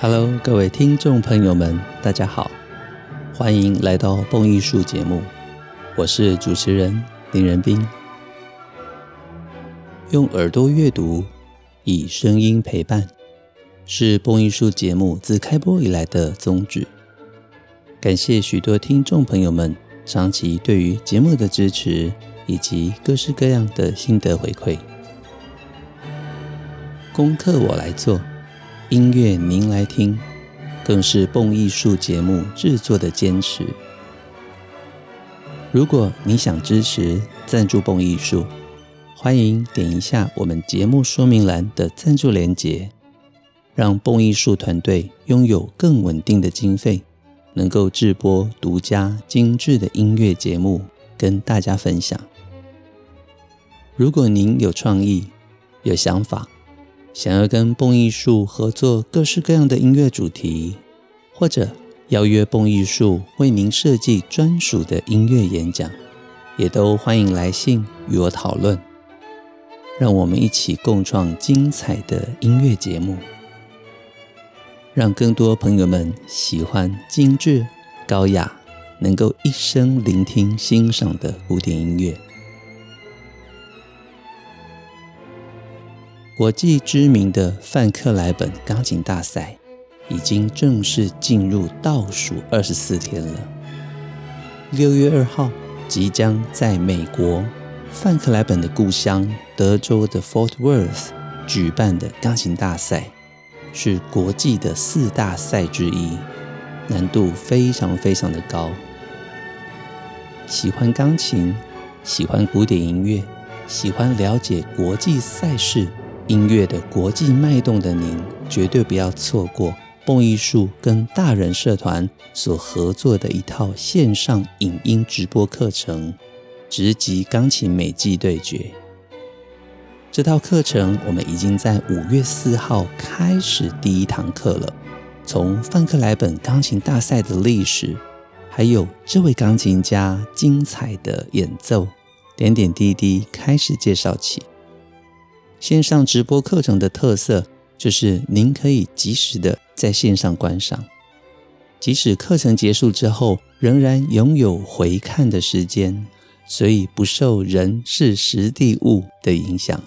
Hello，各位听众朋友们，大家好，欢迎来到蹦艺术节目，我是主持人林仁斌。用耳朵阅读，以声音陪伴，是蹦艺术节目自开播以来的宗旨。感谢许多听众朋友们长期对于节目的支持，以及各式各样的心得回馈。功课我来做。音乐您来听，更是蹦艺术节目制作的坚持。如果你想支持赞助蹦艺术，欢迎点一下我们节目说明栏的赞助链接，让蹦艺术团队拥有更稳定的经费，能够制播独家精致的音乐节目跟大家分享。如果您有创意、有想法，想要跟蹦艺术合作各式各样的音乐主题，或者邀约蹦艺术为您设计专属的音乐演讲，也都欢迎来信与我讨论。让我们一起共创精彩的音乐节目，让更多朋友们喜欢精致、高雅，能够一生聆听欣赏的古典音乐。国际知名的范克莱本钢琴大赛已经正式进入倒数二十四天了。六月二号即将在美国范克莱本的故乡德州的 Fort Worth 举办的钢琴大赛，是国际的四大赛之一，难度非常非常的高。喜欢钢琴、喜欢古典音乐、喜欢了解国际赛事。音乐的国际脉动的您，绝对不要错过蹦艺术跟大人社团所合作的一套线上影音直播课程——直击钢琴美技对决。这套课程我们已经在五月四号开始第一堂课了，从范克莱本钢琴大赛的历史，还有这位钢琴家精彩的演奏，点点滴滴开始介绍起。线上直播课程的特色就是您可以及时的在线上观赏，即使课程结束之后，仍然拥有回看的时间，所以不受人事实地物的影响。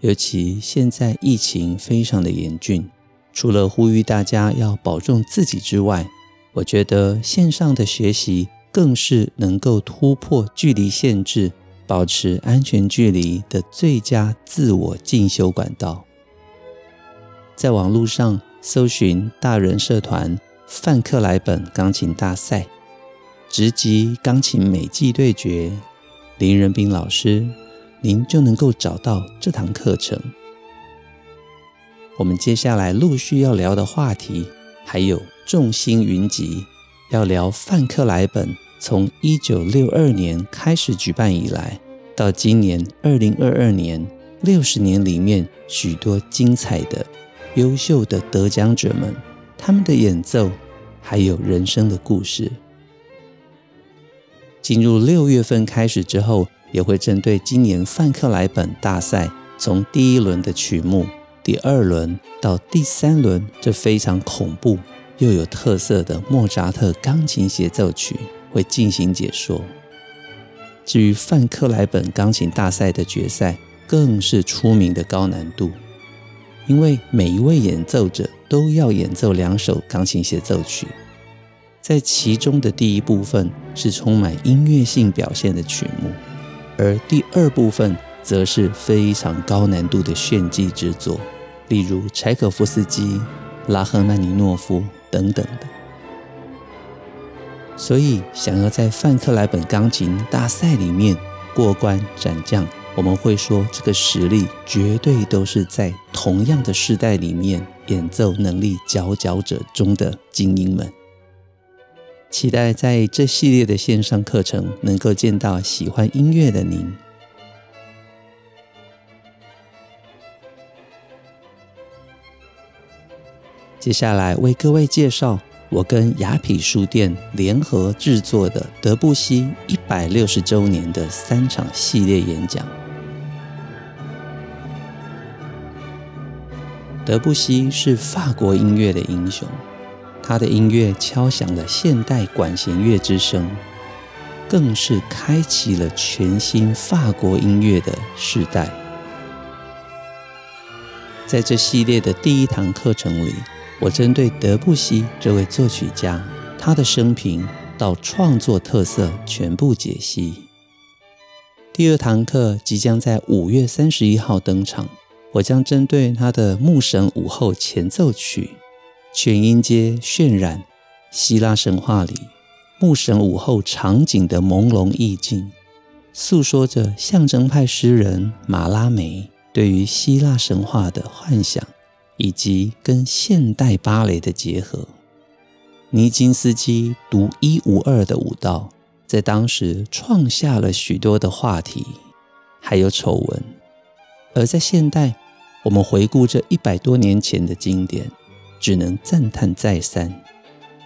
尤其现在疫情非常的严峻，除了呼吁大家要保重自己之外，我觉得线上的学习更是能够突破距离限制。保持安全距离的最佳自我进修管道，在网络上搜寻“大人社团范克莱本钢琴大赛”，直击钢琴美技对决，林仁斌老师，您就能够找到这堂课程。我们接下来陆续要聊的话题，还有众星云集，要聊范克莱本。从一九六二年开始举办以来，到今年二零二二年，六十年里面许多精彩的、优秀的得奖者们，他们的演奏，还有人生的故事。进入六月份开始之后，也会针对今年范克莱本大赛，从第一轮的曲目、第二轮到第三轮，这非常恐怖又有特色的莫扎特钢琴协奏曲。会进行解说。至于范克莱本钢琴大赛的决赛，更是出名的高难度，因为每一位演奏者都要演奏两首钢琴协奏曲，在其中的第一部分是充满音乐性表现的曲目，而第二部分则是非常高难度的炫技之作，例如柴可夫斯基、拉赫曼尼诺夫等等的。所以，想要在范克莱本钢琴大赛里面过关斩将，我们会说这个实力绝对都是在同样的世代里面演奏能力佼佼者中的精英们。期待在这系列的线上课程能够见到喜欢音乐的您。接下来为各位介绍。我跟雅痞书店联合制作的德布西一百六十周年的三场系列演讲。德布西是法国音乐的英雄，他的音乐敲响了现代管弦乐之声，更是开启了全新法国音乐的时代。在这系列的第一堂课程里，我针对德布西这位作曲家，他的生平到创作特色全部解析。第二堂课即将在五月三十一号登场。我将针对他的《牧神午后前奏曲》，全音阶渲染希腊神话里牧神午后场景的朦胧意境，诉说着象征派诗人马拉梅对于希腊神话的幻想，以及跟现代芭蕾的结合。尼金斯基独一无二的舞蹈，在当时创下了许多的话题，还有丑闻，而在现代。我们回顾这一百多年前的经典，只能赞叹再三。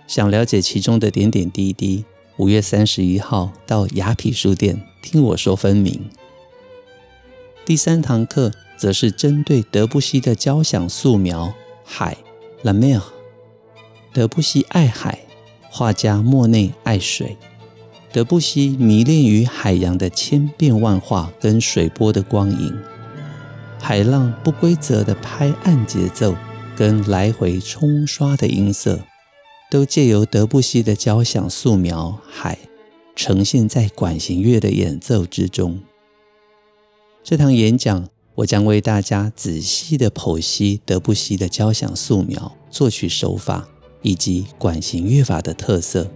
想了解其中的点点滴滴，五月三十一号到雅痞书店听我说分明。第三堂课则是针对德布西的交响素描《海》（La Mer）。德布西爱海，画家莫内爱水。德布西迷恋于海洋的千变万化跟水波的光影。海浪不规则的拍岸节奏，跟来回冲刷的音色，都借由德布西的交响素描《海》，呈现在管弦乐的演奏之中。这堂演讲，我将为大家仔细的剖析德布西的交响素描作曲手法以及管弦乐法的特色，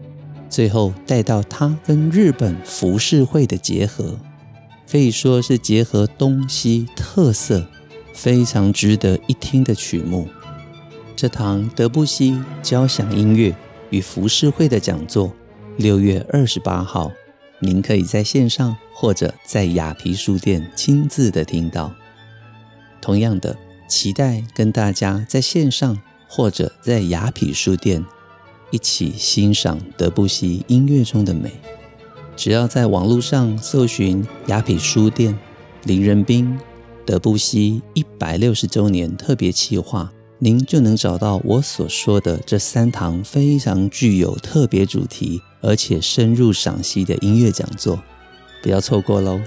最后带到他跟日本浮世绘的结合。可以说是结合东西特色，非常值得一听的曲目。这堂德布西交响音乐与浮世绘的讲座，六月二十八号，您可以在线上或者在雅皮书店亲自的听到。同样的，期待跟大家在线上或者在雅痞书店一起欣赏德布西音乐中的美。只要在网络上搜寻雅痞书店林仁斌德布西一百六十周年特别企划，您就能找到我所说的这三堂非常具有特别主题而且深入赏析的音乐讲座，不要错过喽！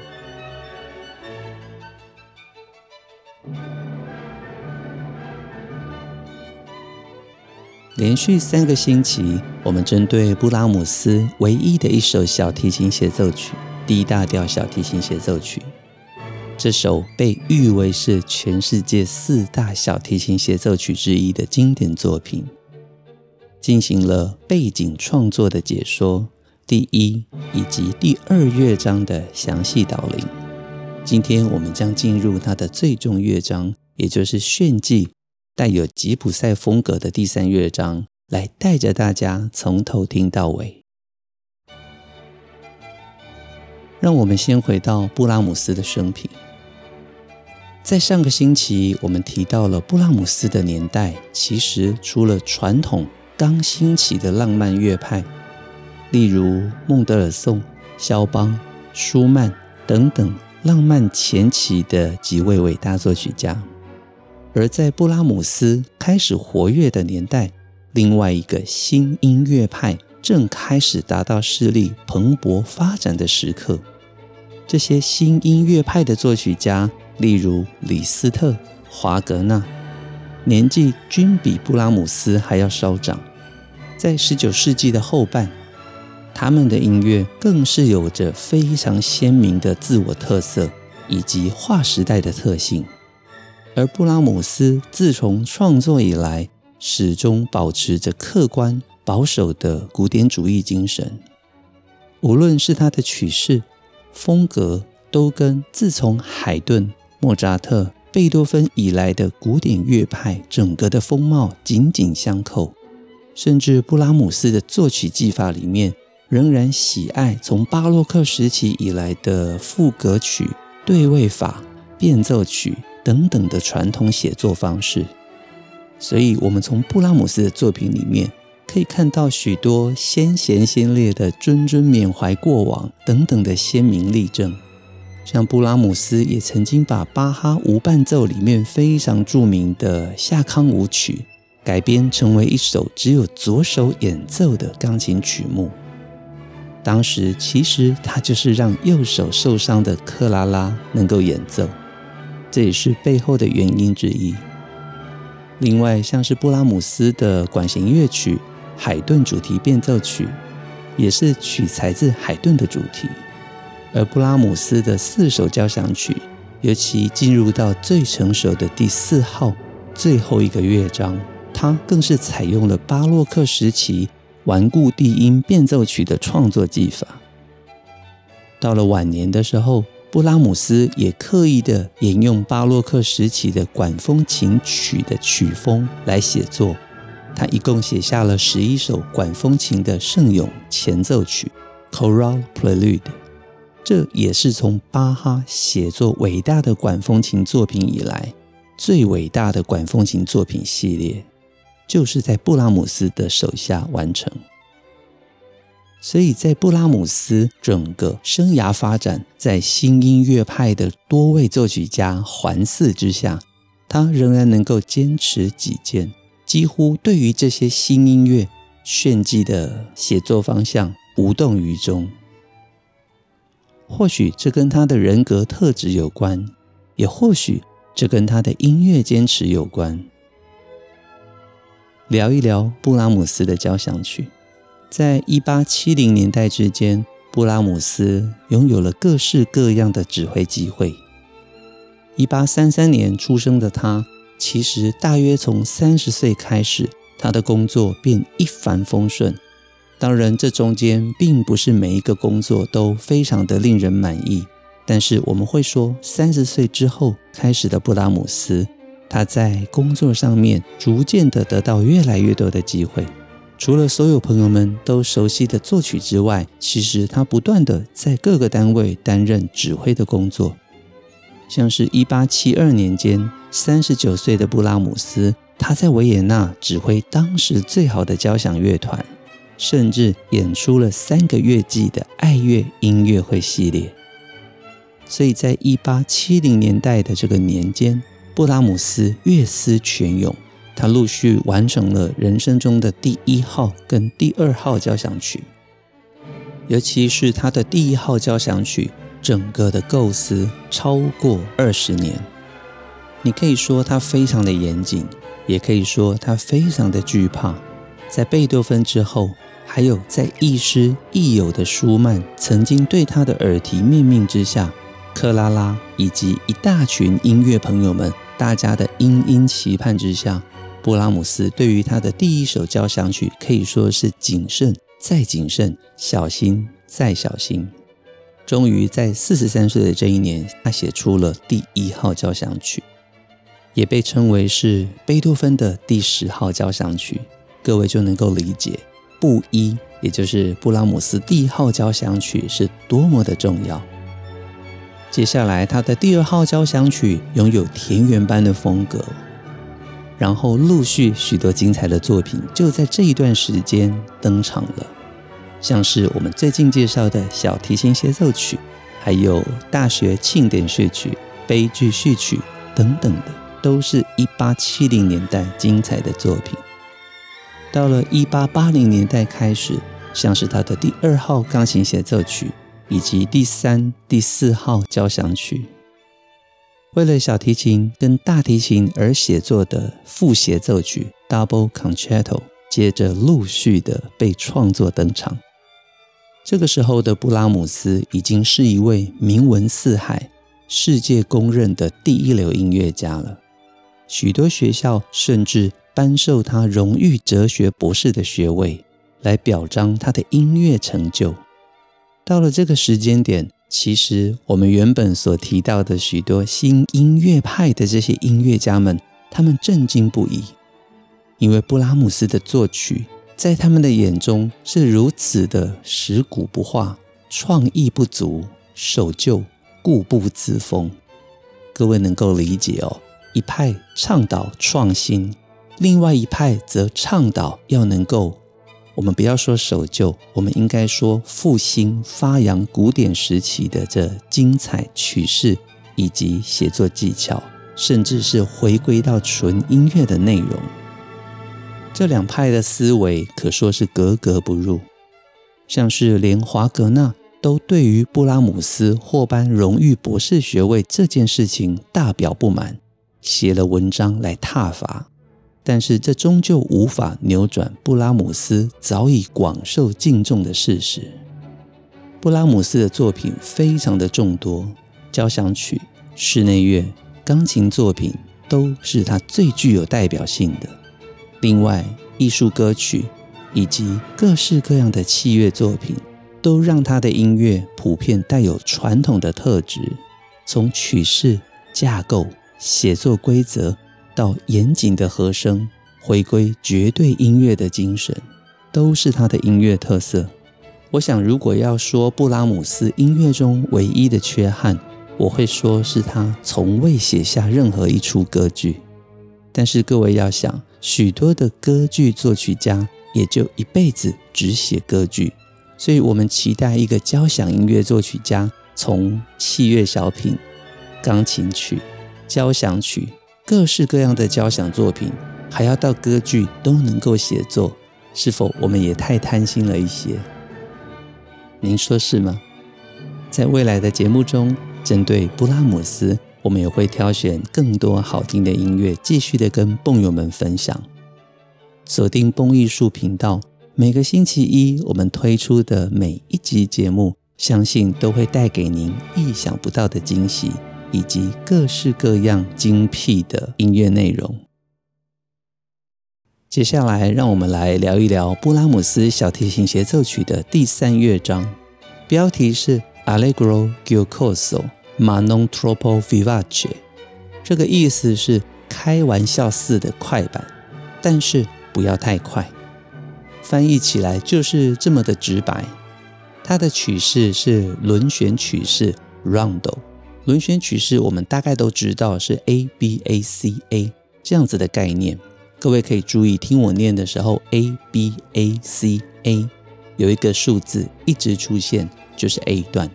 连续三个星期，我们针对布拉姆斯唯一的一首小提琴协奏曲《D 大调小提琴协奏曲》，这首被誉为是全世界四大小提琴协奏曲之一的经典作品，进行了背景创作的解说，第一以及第二乐章的详细导聆。今天我们将进入它的最终乐章，也就是炫技。带有吉普赛风格的第三乐章，来带着大家从头听到尾。让我们先回到布拉姆斯的生平。在上个星期，我们提到了布拉姆斯的年代，其实除了传统刚兴起的浪漫乐派，例如孟德尔颂、肖邦、舒曼等等浪漫前期的几位伟大作曲家。而在布拉姆斯开始活跃的年代，另外一个新音乐派正开始达到势力蓬勃发展的时刻。这些新音乐派的作曲家，例如李斯特、华格纳，年纪均比布拉姆斯还要稍长。在十九世纪的后半，他们的音乐更是有着非常鲜明的自我特色以及划时代的特性。而布拉姆斯自从创作以来，始终保持着客观保守的古典主义精神。无论是他的曲式、风格，都跟自从海顿、莫扎特、贝多芬以来的古典乐派整个的风貌紧紧相扣。甚至布拉姆斯的作曲技法里面，仍然喜爱从巴洛克时期以来的赋格曲、对位法、变奏曲。等等的传统写作方式，所以我们从布拉姆斯的作品里面可以看到许多先贤先烈的谆谆缅怀过往等等的鲜明例证。像布拉姆斯也曾经把巴哈无伴奏里面非常著名的夏康舞曲改编成为一首只有左手演奏的钢琴曲目。当时其实他就是让右手受伤的克拉拉能够演奏，这也是背后的原因之一。另外，像是布拉姆斯的管弦乐曲《海顿主题变奏曲》，也是取材自海顿的主题。而布拉姆斯的四首交响曲，尤其进入到最成熟的第四号最后一个乐章，它更是采用了巴洛克时期顽固低音变奏曲的创作技法。到了晚年的时候，布拉姆斯也刻意的沿用巴洛克时期的管风琴曲的曲风来写作，他一共写下了十一首管风琴的圣咏前奏曲 （Choral Prelude），这也是从巴哈写作伟大的管风琴作品以来最伟大的管风琴作品系列，就是在布拉姆斯的手下完成。所以在布拉姆斯整个生涯发展，在新音乐派的多位作曲家环伺之下，他仍然能够坚持己见，几乎对于这些新音乐炫技的写作方向无动于衷。或许这跟他的人格特质有关，也或许这跟他的音乐坚持有关。聊一聊布拉姆斯的交响曲。在一八七零年代之间，布拉姆斯拥有了各式各样的指挥机会。一八三三年出生的他，其实大约从三十岁开始，他的工作便一帆风顺。当然，这中间并不是每一个工作都非常的令人满意。但是我们会说，三十岁之后开始的布拉姆斯，他在工作上面逐渐的得到越来越多的机会。除了所有朋友们都熟悉的作曲之外，其实他不断的在各个单位担任指挥的工作。像是一八七二年间，三十九岁的布拉姆斯，他在维也纳指挥当时最好的交响乐团，甚至演出了三个乐季的爱乐音乐会系列。所以在一八七零年代的这个年间，布拉姆斯乐思泉涌。他陆续完成了人生中的第一号跟第二号交响曲，尤其是他的第一号交响曲，整个的构思超过二十年。你可以说他非常的严谨，也可以说他非常的惧怕。在贝多芬之后，还有在亦师亦友的舒曼曾经对他的耳提面命之下，克拉拉以及一大群音乐朋友们大家的殷殷期盼之下。布拉姆斯对于他的第一首交响曲可以说是谨慎再谨慎，小心再小心。终于在四十三岁的这一年，他写出了第一号交响曲，也被称为是贝多芬的第十号交响曲。各位就能够理解布一，也就是布拉姆斯第一号交响曲是多么的重要。接下来，他的第二号交响曲拥有田园般的风格。然后陆续许多精彩的作品就在这一段时间登场了，像是我们最近介绍的小提琴协奏曲，还有大学庆典序曲、悲剧序曲等等的，都是一八七零年代精彩的作品。到了一八八零年代开始，像是他的第二号钢琴协奏曲以及第三、第四号交响曲。为了小提琴跟大提琴而写作的复协奏曲 （Double Concerto） 接着陆续的被创作登场。这个时候的布拉姆斯已经是一位名闻四海、世界公认的第一流音乐家了。许多学校甚至颁授他荣誉哲学博士的学位，来表彰他的音乐成就。到了这个时间点。其实，我们原本所提到的许多新音乐派的这些音乐家们，他们震惊不已，因为布拉姆斯的作曲在他们的眼中是如此的食古不化、创意不足、守旧、固步自封。各位能够理解哦，一派倡导创新，另外一派则倡导要能够我们不要说守旧，我们应该说复兴发扬古典时期的这精彩曲式以及写作技巧，甚至是回归到纯音乐的内容。这两派的思维可说是格格不入，像是连华格纳都对于布拉姆斯获颁荣誉博士学位这件事情大表不满，写了文章来挞伐。但是这终究无法扭转布拉姆斯早已广受敬重的事实。布拉姆斯的作品非常的众多，交响曲、室内乐、钢琴作品都是他最具有代表性的。另外，艺术歌曲以及各式各样的器乐作品，都让他的音乐普遍带有传统的特质，从曲式、架构、写作规则。到严谨的和声，回归绝对音乐的精神，都是他的音乐特色。我想，如果要说布拉姆斯音乐中唯一的缺憾，我会说是他从未写下任何一出歌剧。但是各位要想，许多的歌剧作曲家也就一辈子只写歌剧，所以我们期待一个交响音乐作曲家从器乐小品、钢琴曲、交响曲。各式各样的交响作品，还要到歌剧都能够写作，是否我们也太贪心了一些？您说是吗？在未来的节目中，针对布拉姆斯，我们也会挑选更多好听的音乐，继续的跟蹦友们分享。锁定蹦艺术频道，每个星期一我们推出的每一集节目，相信都会带给您意想不到的惊喜。以及各式各样精辟的音乐内容。接下来，让我们来聊一聊布拉姆斯小提琴协奏曲的第三乐章，标题是 Allegro giocoso ma non troppo vivace。这个意思是开玩笑似的快板，但是不要太快。翻译起来就是这么的直白。它的曲式是轮旋曲式 Rondo。轮旋曲式，我们大概都知道是 A B A C A 这样子的概念。各位可以注意听我念的时候，A B A C A 有一个数字一直出现，就是 A 段。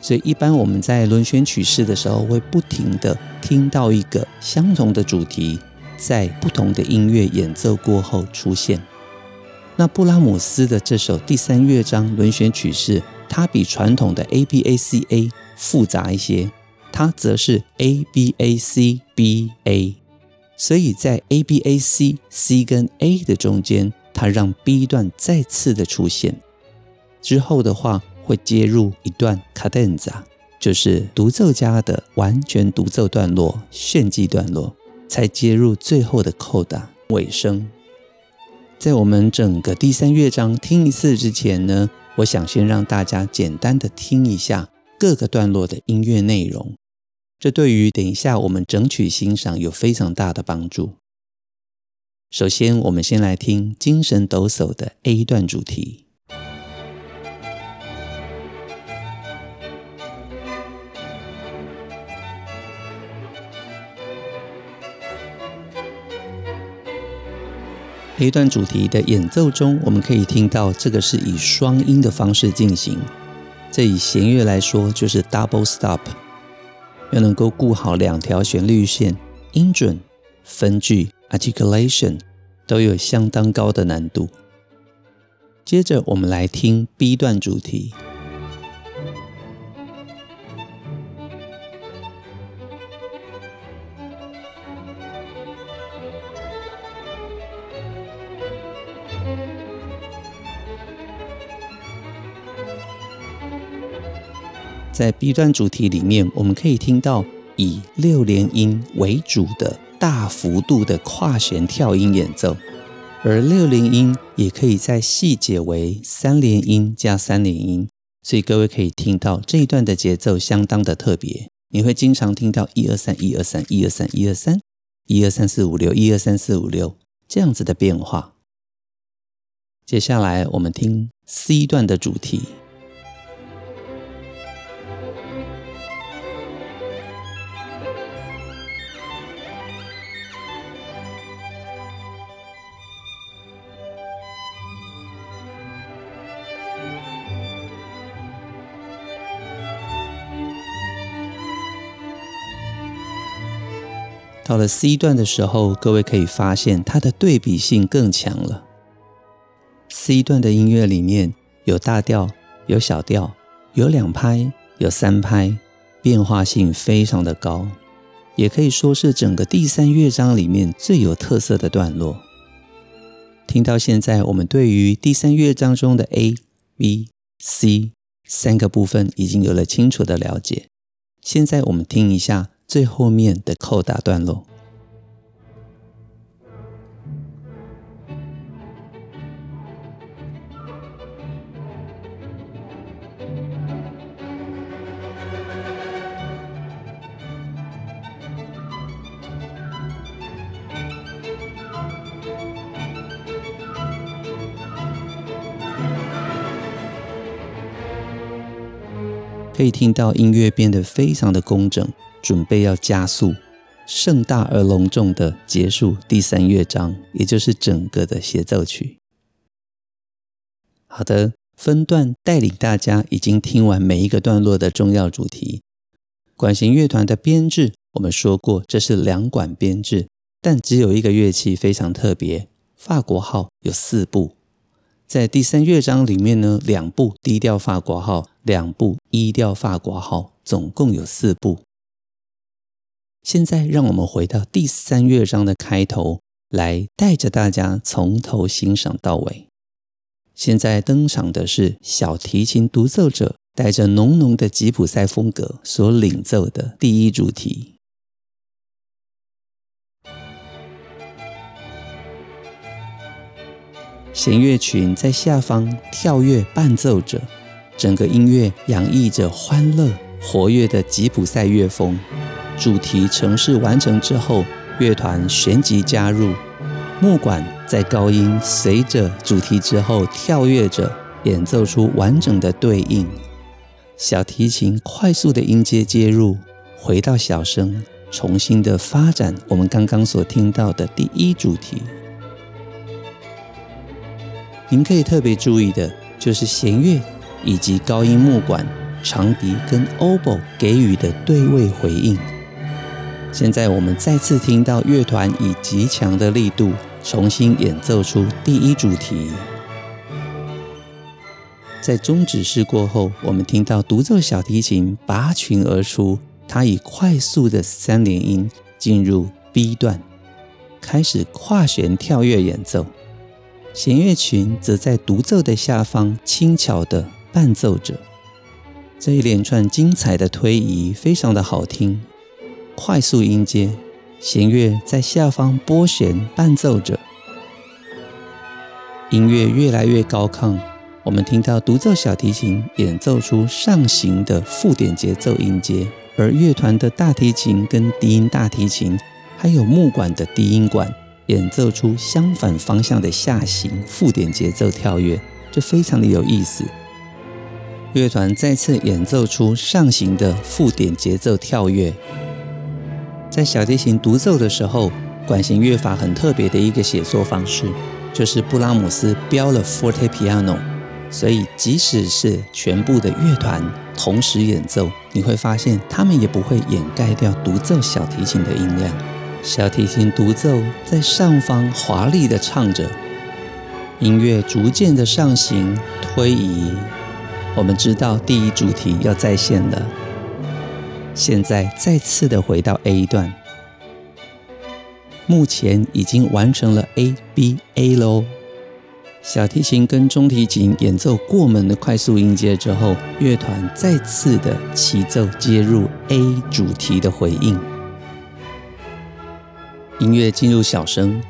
所以一般我们在轮旋曲式的时候，会不停地听到一个相同的主题，在不同的音乐演奏过后出现。那布拉姆斯的这首第三乐章轮旋曲式，它比传统的 A B A C A 复杂一些。它则是 A B A C B A，所以在 A B A C C 跟 A 的中间，它让 B 段再次的出现。之后的话会接入一段 cadenza，就是独奏家的完全独奏段落、炫技段落，才接入最后的 coda 尾声。在我们整个第三乐章听一次之前呢，我想先让大家简单的听一下各个段落的音乐内容。这对于等一下我们整曲欣赏有非常大的帮助。首先，我们先来听精神抖擞的 A 段主题。A 段主题的演奏中，我们可以听到这个是以双音的方式进行。这以弦乐来说，就是 double stop。要能够顾好两条旋律线，音准、分句、articulation 都有相当高的难度。接着，我们来听 B 段主题。在 B 段主题里面，我们可以听到以六连音为主的大幅度的跨弦跳音演奏，而六连音也可以再细解为三连音加三连音，所以各位可以听到这一段的节奏相当的特别。你会经常听到一二三一二三一二三一二三一二三四五六一二三四五六这样子的变化。接下来我们听 C 段的主题。到了 C 段的时候，各位可以发现它的对比性更强了。C 段的音乐里面有大调，有小调，有两拍，有三拍，变化性非常的高，也可以说是整个第三乐章里面最有特色的段落。听到现在，我们对于第三乐章中的 A、B、C 三个部分已经有了清楚的了解。现在我们听一下最后面的扣打段落。可以听到音乐变得非常的工整，准备要加速，盛大而隆重的结束第三乐章，也就是整个的协奏曲。好的，分段带领大家已经听完每一个段落的重要主题。管弦乐团的编制，我们说过这是两管编制，但只有一个乐器非常特别，法国号有四部。在第三乐章里面呢，两部低调法国号，两部一调法国号，总共有四部。现在让我们回到第三乐章的开头，来带着大家从头欣赏到尾。现在登场的是小提琴独奏者带着浓浓的吉普赛风格所领奏的第一主题。弦乐群在下方跳跃伴奏着，整个音乐洋溢着欢乐活跃的吉普赛乐风。主题程式完成之后，乐团旋即加入，木管在高音随着主题之后跳跃着，演奏出完整的对应。小提琴快速的音阶接入，回到小声，重新的发展我们刚刚所听到的第一主题。您可以特别注意的，就是弦乐以及高音木管、长笛跟 oboe 给予的对位回应。现在我们再次听到乐团以极强的力度重新演奏出第一主题。在终止式过后，我们听到独奏小提琴拔群而出，它以快速的三连音进入 B 段，开始跨弦跳跃演奏。弦乐群则在独奏的下方轻巧地伴奏着，这一连串精彩的推移非常的好听。快速音阶，弦乐在下方拨弦伴奏着，音乐越来越高亢。我们听到独奏小提琴演奏出上行的附点节奏音阶，而乐团的大提琴跟低音大提琴，还有木管的低音管。演奏出相反方向的下行附点节奏跳跃，这非常的有意思。乐团再次演奏出上行的附点节奏跳跃。在小提琴独奏的时候，管弦乐法很特别的一个写作方式，就是布拉姆斯标了 forte piano，所以即使是全部的乐团同时演奏，你会发现他们也不会掩盖掉独奏小提琴的音量。小提琴独奏在上方华丽的唱着，音乐逐渐的上行推移。我们知道第一主题要再现了。现在再次的回到 A 段，目前已经完成了 A B A 喽。小提琴跟中提琴演奏过门的快速音阶之后，乐团再次的齐奏接入 A 主题的回应。音乐进入小声，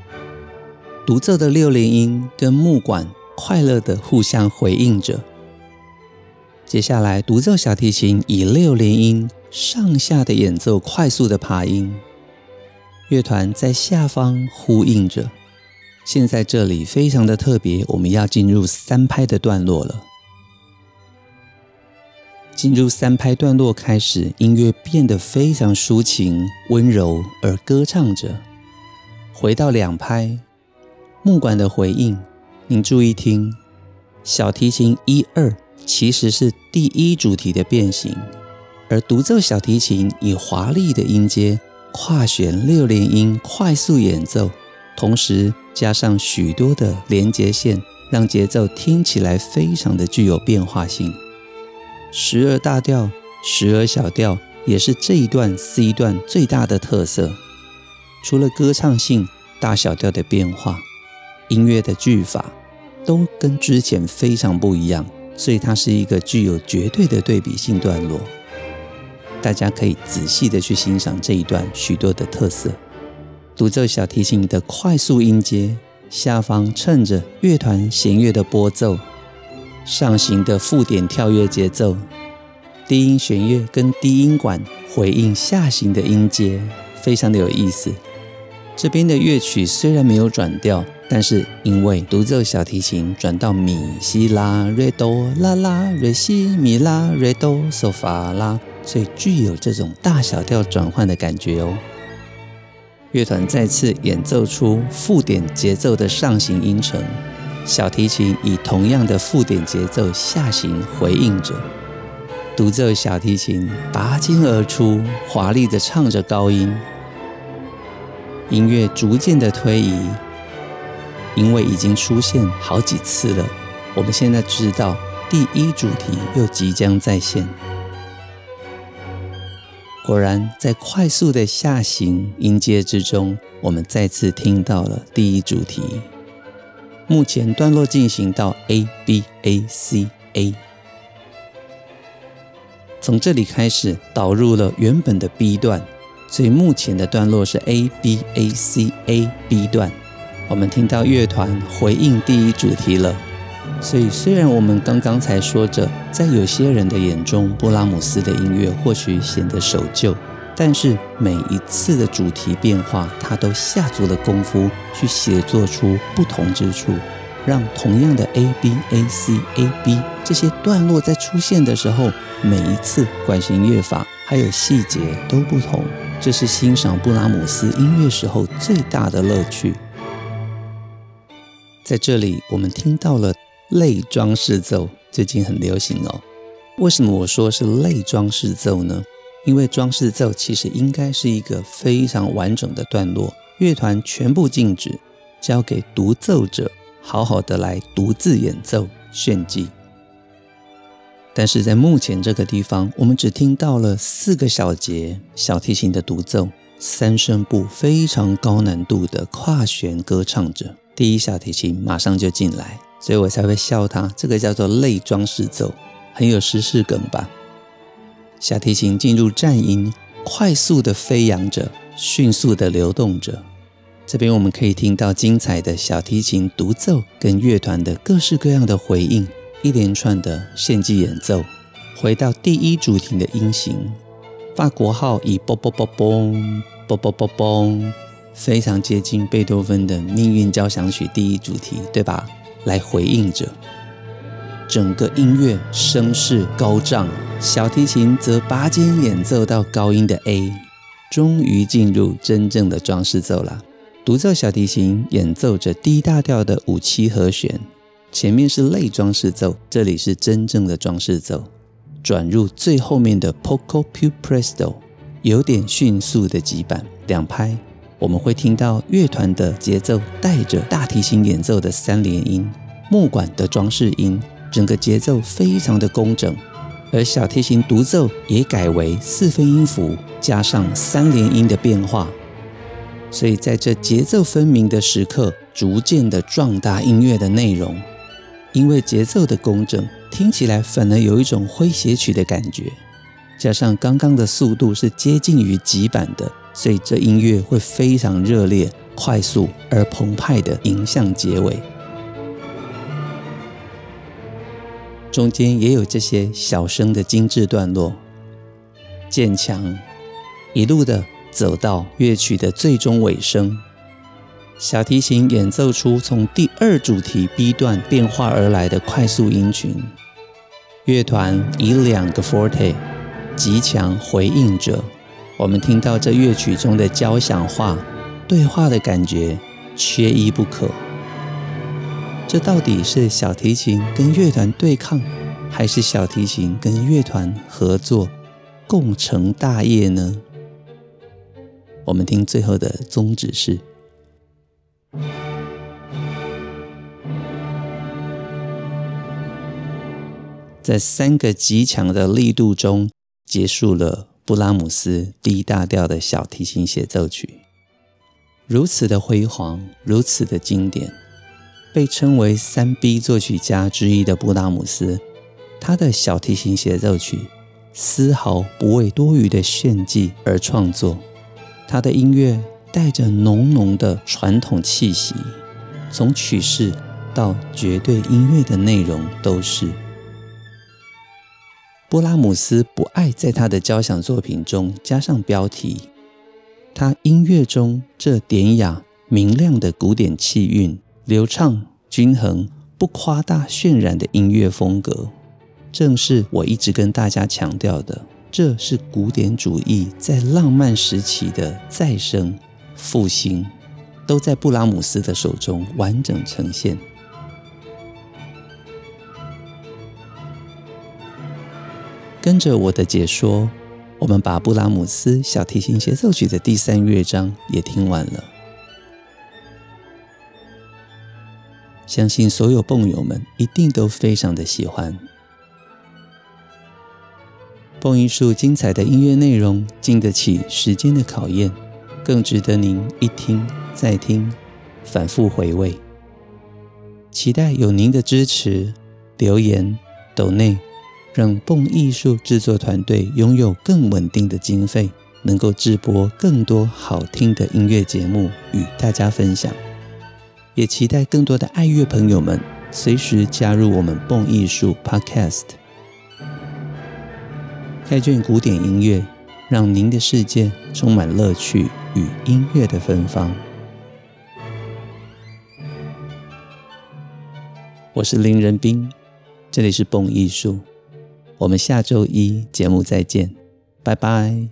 独奏的六连音跟木管快乐的互相回应着。接下来，独奏小提琴以六连音上下的演奏快速的爬音，乐团在下方呼应着。现在这里非常的特别，我们要进入三拍的段落了。进入三拍段落开始，音乐变得非常抒情、温柔而歌唱着。回到两拍，木管的回应，您注意听，小提琴一二其实是第一主题的变形，而独奏小提琴以华丽的音阶跨弦六连音快速演奏，同时加上许多的连接线，让节奏听起来非常的具有变化性。时而大调，时而小调，也是这一段 C 段最大的特色。除了歌唱性、大小调的变化，音乐的句法都跟之前非常不一样，所以它是一个具有绝对的对比性段落。大家可以仔细的去欣赏这一段许多的特色。独奏小提琴的快速音阶，下方衬着乐团弦乐的拨奏，上行的附点跳跃节奏，低音弦乐跟低音管回应下行的音阶，非常的有意思。这边的乐曲虽然没有转调，但是因为独奏小提琴转到米西拉瑞哆啦啦瑞西米拉瑞哆嗦发拉，最具有这种大小调转换的感觉哦。乐团再次演奏出附点节奏的上行音程，小提琴以同样的附点节奏下行回应着。独奏小提琴拔尖而出，华丽的唱着高音。音乐逐渐的推移，因为已经出现好几次了，我们现在知道第一主题又即将再现。果然，在快速的下行音阶之中，我们再次听到了第一主题。目前段落进行到 A B A C A，从这里开始导入了原本的 B 段。所以目前的段落是 A B A C A B 段，我们听到乐团回应第一主题了。所以虽然我们刚刚才说着，在有些人的眼中，布拉姆斯的音乐或许显得守旧，但是每一次的主题变化，他都下足了功夫去写作出不同之处，让同样的 A B A C A B 这些段落在出现的时候，每一次管弦乐法还有细节都不同。这是欣赏布拉姆斯音乐时候最大的乐趣。在这里，我们听到了类装饰奏，最近很流行哦。为什么我说是类装饰奏呢？因为装饰奏其实应该是一个非常完整的段落，乐团全部静止，交给独奏者好好的来独自演奏炫技。但是在目前这个地方，我们只听到了四个小节小提琴的独奏，三声部非常高难度的跨弦歌唱着。第一小提琴马上就进来，所以我才会笑他，这个叫做泪装饰奏，很有时事梗吧？小提琴进入战音，快速的飞扬着，迅速的流动着。这边我们可以听到精彩的小提琴独奏跟乐团的各式各样的回应，一连串的献祭演奏，回到第一主题的音型，法国号以嘣嘣嘣嘣，嘣嘣嘣嘣，非常接近贝多芬的命运交响曲第一主题，对吧？来回应着整个音乐声势高涨，小提琴则拔尖演奏到高音的 A，终于进入真正的装饰奏了。独奏小提琴演奏着 D 大调的五七和弦。前面是类装饰奏，这里是真正的装饰奏，转入最后面的 Poco più presto，有点迅速的急板两拍，我们会听到乐团的节奏带着大提琴演奏的三连音，木管的装饰音，整个节奏非常的工整，而小提琴独奏也改为四分音符加上三连音的变化，所以在这节奏分明的时刻，逐渐的壮大音乐的内容。因为节奏的工整，听起来反而有一种诙谐曲的感觉，加上刚刚的速度是接近于急板的，所以这音乐会非常热烈、快速而澎湃的迎向结尾。中间也有这些小声的精致段落，渐强，一路的走到乐曲的最终尾声。小提琴演奏出从第二主题 B 段变化而来的快速音群，乐团以两个 forte 极强回应着。我们听到这乐曲中的交响化对话的感觉，缺一不可。这到底是小提琴跟乐团对抗，还是小提琴跟乐团合作共成大业呢？我们听最后的宗旨是：在三个极强的力度中结束了布拉姆斯 D 大调的小提琴协奏曲。如此的辉煌，如此的经典，被称为三 B 作曲家之一的布拉姆斯，他的小提琴协奏曲丝毫不为多余的炫技而创作。他的音乐带着浓浓的传统气息，从曲式到绝对音乐的内容都是。布拉姆斯不爱在他的交响作品中加上标题。他音乐中这典雅明亮的古典气韵，流畅均衡、不夸大渲染的音乐风格，正是我一直跟大家强调的。这是古典主义在浪漫时期的再生复兴，都在布拉姆斯的手中完整呈现。跟着我的解说。我们把布拉姆斯小提琴协奏曲的第三乐章也听完了，相信所有蹦友们一定都非常的喜欢。蹦艺术精彩的音乐内容经得起时间的考验，更值得您一听再听，反复回味。期待有您的支持，留言抖内。让蹦艺术制作团队拥有更稳定的经费，能够制播更多好听的音乐节目与大家分享。也期待更多的爱乐朋友们随时加入我们蹦艺术 Podcast，开卷古典音乐，让您的世界充满乐趣与音乐的芬芳。我是林仁斌，这里是蹦艺术。我们下周一节目再见拜拜。